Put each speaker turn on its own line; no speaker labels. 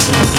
Thank